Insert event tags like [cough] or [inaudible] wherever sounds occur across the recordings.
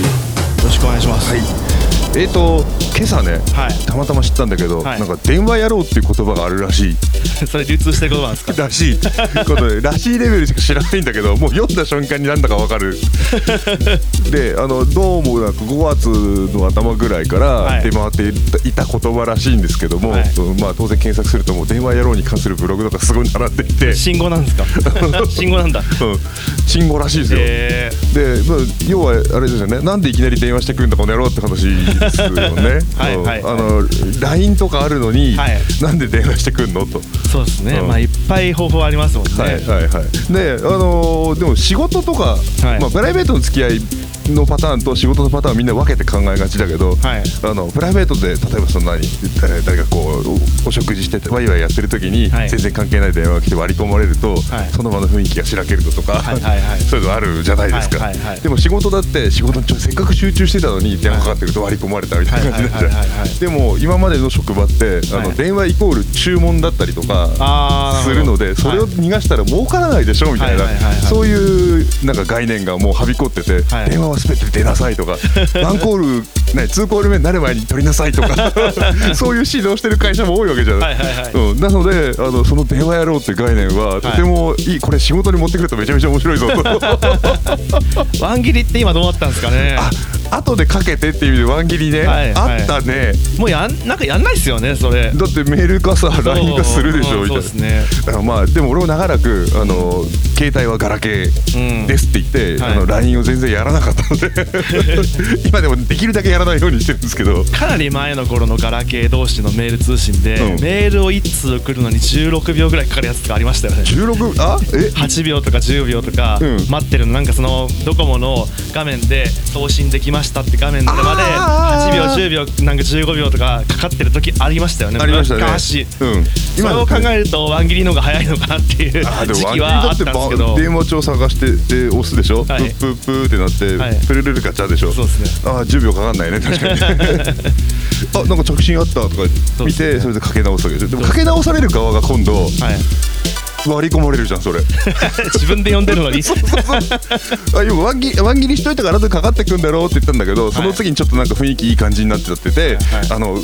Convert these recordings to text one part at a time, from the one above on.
よろしくお願いします。はい。えーと今朝ね、はい。たまたま知ったんだけど、はい。なんか電話野郎っていう言葉があるらしい。それ流通してることなんですか？らしいことでらしいレベルしか知らないんだけど [laughs] もう読んだ瞬間になんだかわかる。[laughs] であのどうもなんか5月の頭ぐらいからはい。出回っていた言葉らしいんですけども、はい。うんまあ、当然検索するともう電話野郎に関するブログとかすごい並んでいて、信号なんですか？[laughs] 信号なんだ。うん、信号らしいですよ、えで、まあ、要はあれですよね。なんでいきなり電話してくるんだこの野郎って話ですよねはいうん。はい。あの LINE とかあるのに、はい。なんで電話してくんの？と。ー、そうですね、うん。まあいっぱい方法ありますもんね、はいはいはい。であのーでも仕事とか、はい。まあ、プライベートの付き合いのパターンと仕事のパターンはみんな分けて考えがちだけど、はい。あのプライベートで例えばそんなに誰誰かこうおお食事しててワイワイやってる時に、はい。全然関係ない電話が来て割り込まれると、はい。その場の雰囲気がしらけるとか、はいはいはい。[laughs] そういうのあるじゃないですか、はいはいはいでも仕事だって仕事にちょせっかく集中してたのに電話かかってくると割り込まれたみたいな感じになっちゃでも今までの職場ってあの、はい。電話イコール注文だったりとかするのでそれをはい。逃がしたら儲からないでしょみたいなそういうなんか概念がもうはびこってて、はい。電話はすべて出なさいとか [laughs] ワンコール、ね、2コール目になる前に取りなさいとか [laughs] そういう指導してる会社も多いわけじゃない。はいはいはい。うん、なのであのその電話やろうって概念はとてもいい、これ仕事に持ってくるとめちゃめちゃ面白いぞと。[laughs] ワン切りって今どうなったんですかね。あ後でかけてっていう意味でワン切りね、はいはい。あったね。もうやんなんかやんないっすよねそれ。だってメールかさ LINE かするでしょうんみたいな。そうですね。あまあでも俺も長らくあの携帯はガラケーですって言って、はいあの LINE を全然やらなかったので。[laughs] 今でもできるだけやらないようにしてるんですけど。かなり前の頃のガラケー同士のメール通信で、うん。メールを1通送るのに16秒ぐらいかかるやつとかありましたよね。16あ？え？8秒とか10秒とかうん。待ってるの。なんかそのドコモの画面で送信できましたって画面のまであー8秒10秒なんか15秒とかかかってる時ありましたよねありましたね昔うんそれを考えるとワン切りの方が早いのかなっていうあでも時期はあったてんですけどば電話帳探してで押すでしょ、はいプップーってなって、はいプルルルガチャでしょそうですねあ10秒かかんないね確かにあなんか着信あったとか見てそ,、れでかけ直すわけでしょでもかけ直される側が今度はい割り込まれるじゃんそれ。[laughs] 自分で呼んでるのに。あ要はワン切りワン切りしといたから後でかかってくんだろうって言ったんだけどその次にちょっとなんか雰囲気いい感じになっちゃってて、はい。あの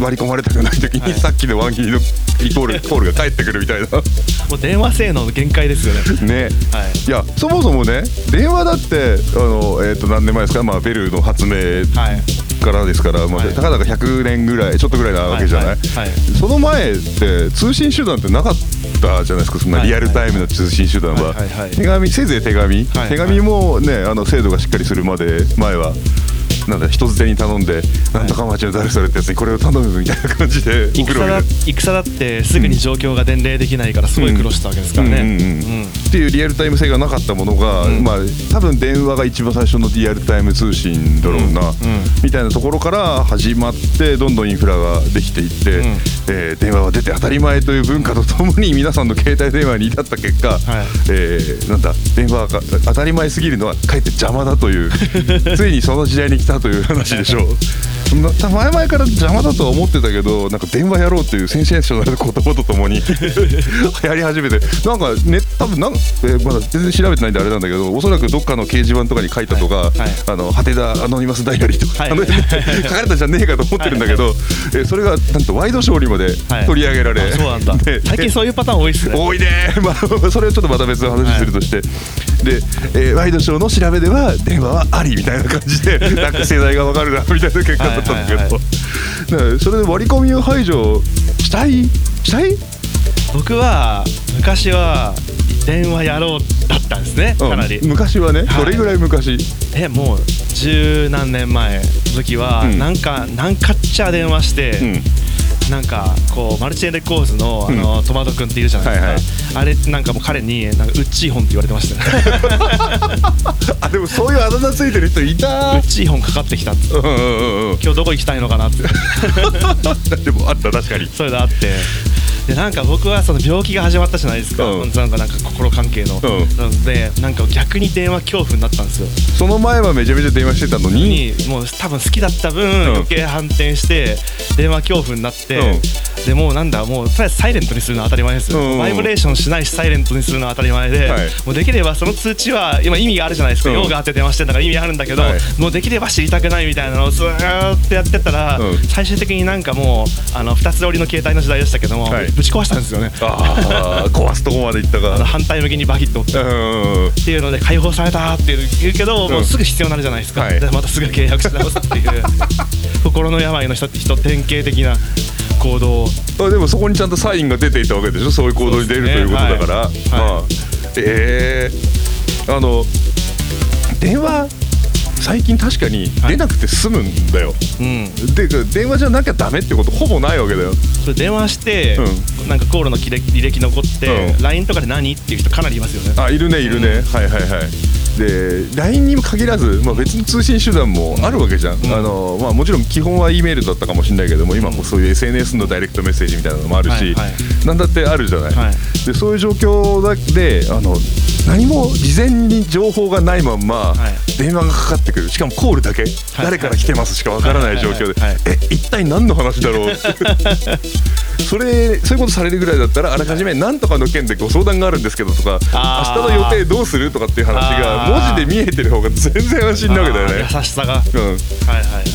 割り込まれたくない時に、はい。さっきのワン切りのイコール [laughs] コールが返ってくるみたいな。もう電話性能の限界ですよね。ね、はい。いやそもそもね電話だってあの、えー、と何年前ですか、まあ、ベルの発明はいからですから、まあはい。たかだか100年ぐらいちょっとぐらいなわけじゃない、その前って通信手段ってなかったじゃないですか？そんなはいリアルタイムの通信手段は。手紙せいぜい手紙、はい。手紙もねあの精度がしっかりするまで前はなんだ人づてに頼んで、なんとか町の誰それってやつにこれを頼むみたいな感じで戦だ戦だってすぐに状況が伝令できないからすごい苦労したわけですからね、っていうリアルタイム性がなかったものが、うんまあ多分電話が一番最初のリアルタイム通信だろうな、うん。みたいなところから始まってどんどんインフラができていって、うん。えー電話は出て当たり前という文化とともに [laughs] 皆さんの携帯電話に至った結果、えーなんだ電話が当たり前すぎるのはかえって邪魔だという。[laughs] ついにその時代に来たという話でしょう。な前々から邪魔だとは思ってたけどなんか電話やろうっていうセンセーショナルな言葉とともに [laughs] 流行り始めてなんかね多分なん、えーまだ全然調べてないんであれなんだけどおそらくどっかの掲示板とかに書いたとか「はいはい。あの果てだアノニマスダイアリー」とか、はい。[laughs] 書かれたんじゃねえかと思ってるんだけど、えーそれがなんとワイドショーにまではい。取り上げられ、あそうなんだ。で最近そういうパターン多いっすね。多いね、[laughs] まあ、それをちょっとまた別の話するとして、で、えーワイドショーの調べでは電話はありみたいな感じでなんか世代がわかるなみたいな結果だったんだけど、それで割り込みを排除したい？したい、僕は昔は電話やろうだったんですねうん。かなり、昔はね、はい。どれぐらい昔？えもう十何年前の時は、うん。なんかなんかっちゃ電話して、うんなんかこうマルチエレコーズのあの、トマト君っているじゃないですか、あれなんかもう彼になんかウッチーホンって言われてましたね。[laughs] あでもそういうあだ名ついてる人いウたッチーホンかかってきたって。うんうんうんうん。今日どこ行きたいのかなって。[laughs] でもあった確かに。それであってでなんか僕はその病気が始まったじゃないですか、うん。なんかなんか心関係の、うん。なのでなんか逆に電話恐怖になったんですよ。その前はめちゃめちゃ電話してたのに？にもう多分好きだった分、ん。余計反転して電話恐怖になって、うん。でもうなんだもうとりあえずサイレントにするのは当たり前ですよ、うんバイブレーションしないしサイレントにするのは当たり前で、はい。もうできればその通知は今意味があるじゃないですか、うん。用があって電話してんだから意味あるんだけど、はい。もうできれば知りたくないみたいなのをずーっとやってたら、うん。最終的になんかもうあの2つ折りの携帯の時代でしたけども、はいぶち壊したんですよね。ああ壊すとこまで行ったか反対向きにバキッと折って。うんっていうので解放されたっていう言うけど、もうすぐ必要になるじゃないですか、はい。でまたすぐ契約し直すっていう。[laughs] 心の病の人って人典型的な行動。をあでもそこにちゃんとサインが出ていたわけでしょ？そういう行動に出る、ということだから、はいまあはええあの電話最近確かに出なくて済むんだよ、うん。で電話じゃなきゃダメってことほぼないわけだよ。それ電話して、うなんかコールの履歴残って、うん。LINE とかで何？っていう人かなりいますよね。あいるねいるね、うんはいはいはい。で LINE にも限らず、まあ、別の通信手段もあるわけじゃん、うん。あのまあ、もちろん基本は E メールだったかもしれないけども今もそういう SNS のダイレクトメッセージみたいなのもあるし、はいはい。なんだってあるじゃない、はい。でそういう状況だであの何も事前に情報がないまんまはい。電話がかかってくる。しかもコールだけ、誰から来てますしかわからない状況で、え一体何の話だろう？[laughs] それそういうことされるぐらいだったらあらかじめ何とかの件でご相談があるんですけどとか明日の予定どうするとかっていう話が文字で見えてる方が全然安心なわけだよね優しさが。はいうん。はいは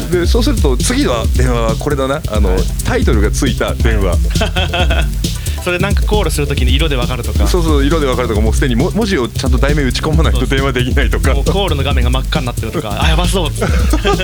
いでそうすると次は電話はこれだな。あの、タイトルがついた電話、[laughs] それなんかコールするときに色でわかるとか。そうそう色で分かるとかもうすでにも文字をちゃんと題名打ち込まないと電話できないとか。もうコールの画面が真っ赤になってるとか。あやばそうっつって。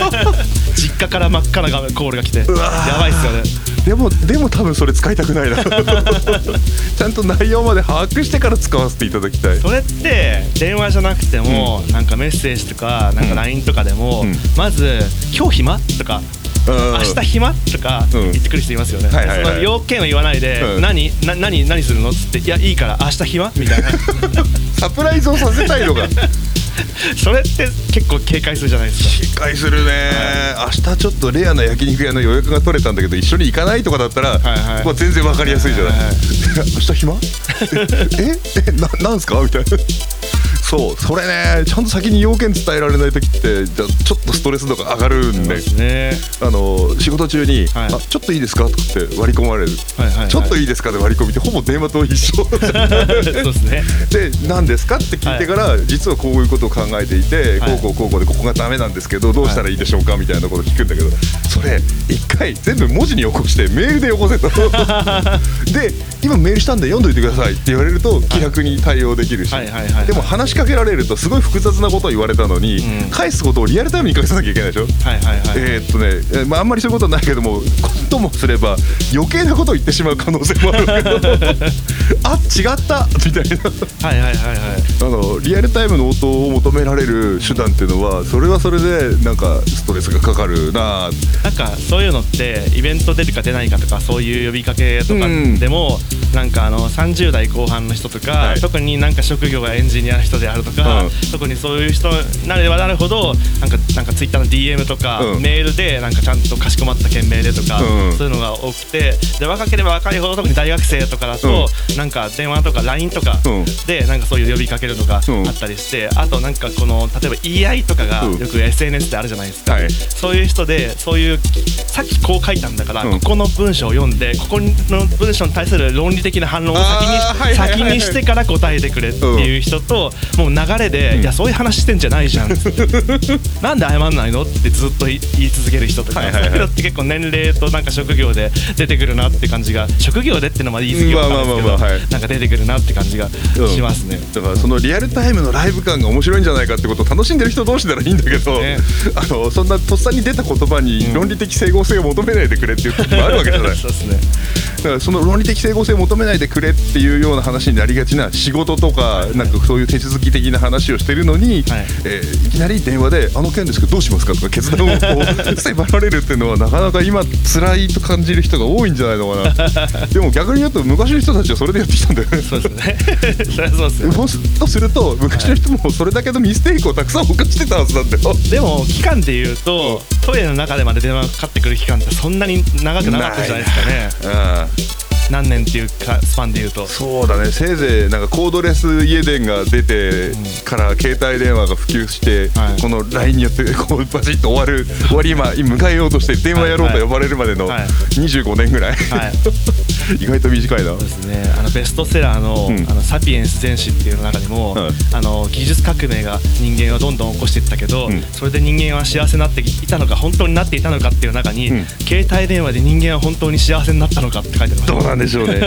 [laughs] 実家から真っ赤な画面コールが来て。やばいっすよね。でもでも多分それ使いたくないな。[laughs] ちゃんと内容まで把握してから使わせていただきたい。それって電話じゃなくても、なんかメッセージとかなんか LINE とかでも、うん。まず「今日暇?」とかうん明日暇？とかうん。言ってくる人いますよね、はいはいはい。その要件を言わないで、うん。何な何何するの？っつって「いやいいから明日暇?」みたいな。[laughs] サプライズをさせたいのが [laughs] それって結構警戒するじゃないですか。理解するね、明日ちょっとレアな焼肉屋の予約が取れたんだけど一緒に行かないとかだったら、はいはい。まあ、全然わかりやすいじゃない、はいはい [laughs] 明日暇？えええななんすか？みたいなそうそれねちゃんと先に要件伝えられない時ってじゃあちょっとストレス度が上がるんで、ね。あの仕事中に、はい。あ「ちょっといいですか?」とかって割り込まれる、はいはいはい。ちょっといいですか?」で割り込みってほぼ電話と一緒。[laughs] そうですね。で何ですかって聞いてから、実はこういうことを考えていて、はい。こうこうこうこうでここがダメなんですけどどうしたらいいでしょうかみたいなこと聞くんだけどそれ一回全部文字に起こしてメールでよこせと。[laughs] で今メールしたんで読んどいてくださいって言われると気楽に対応できるし、はいはいはいはい。でも話しかけられるとすごい複雑なことを言われたのに、うん。返すことをリアルタイムに返さなきゃいけないでしょ？はいはいはい、えーっとね、えーまあ、あんまりそういうことはないけどもこともすれば余計なことを言ってしまう可能性もあるけど [laughs] あ違った？みたいな。はいはいはいはい。あのリアルタイムの応答を求められる手段っていうのはそれはそれでなんかストレスがかかるななんかそういうのってイベント出るか出ないかとかそういう呼びかけとかでも、なんかあの30代後半の人とか、はい。特になんか職業がエンジニアの人であるとか、うん。特にそういう人になればなるほどなんかなんかツイッターの DM とか、うん。メールでなんかちゃんとかしこまった件名でとか、うん。そういうのが多くてで若ければ若いほど特に大学生とかだと、なんか電話とか LINE とかうん。でなんかそういう呼びかけるのがうん。あったりして、あとなんかこの例えば言い合いとかがうん。よく SNS であるじゃないですか。はい。そういう人でそういうさっきこう書いたんだから、うん。ここの文章を読んでここの文章に対する論理的な反論を先に,、先にしてから答えてくれっていう人と、もう流れで、いやそういう話してんじゃないじゃん [laughs] なんで謝んないのってずっと言い続ける人とか、そういうのって結構年齢となんか職業で出てくるなって感じが職業でってのは言い過ぎは分かるんですけど、なんか出てくるなって感じがしますね。だからそのリアルタイムのライブ感が面白いんじゃないかってことを楽しんでる人同士ならいいんだけど、ね。[laughs] あのそんなとっさに出た言葉に論理的整合性を求めないでくれっていう時もあるわけじゃない。[laughs] そうですね。だからその論理的整合性を求めないでくれっていうような話になりがちな仕事とかなんかそういう手続き的な話をしてるのに、はい。えーいきなり電話で「あの件ですけどどうしますか?」とか決断をこう迫られるっていうのはなかなか今辛いと感じる人が多いんじゃないのかな。[laughs] でも逆に言うと昔の人たちはそれでやってきたんだよね。そうですね。そうですよ [laughs] もうとすると昔の人もそれだけのミステイクをたくさん犯してたはずなんだよ。でも期間で言うとトイレの中でまで電話がかかってくる期間ってそんなに長くなかったじゃないですかね。あ何年っていうかスパンでいうと。そうだね。せいぜいなんかコードレス家電が出てから携帯電話が普及して、はい。この LINE によって [laughs] こうバチッと終わる終わり今迎えようとして電話やろうと呼ばれるまでのはい。はい25年ぐらい、はい。[laughs] 意外と短いな。そうですね。あのベストセラーの,、うん。あのサピエンス全史っていうの中にも、はい。あの技術革命が人間をどんどん起こしていったけど、うんそれで人間は幸せになっていたのか本当になっていたのかっていう中に、うん携帯電話で人間は本当に幸せになったのかって書いてありますどうなんでしょうね。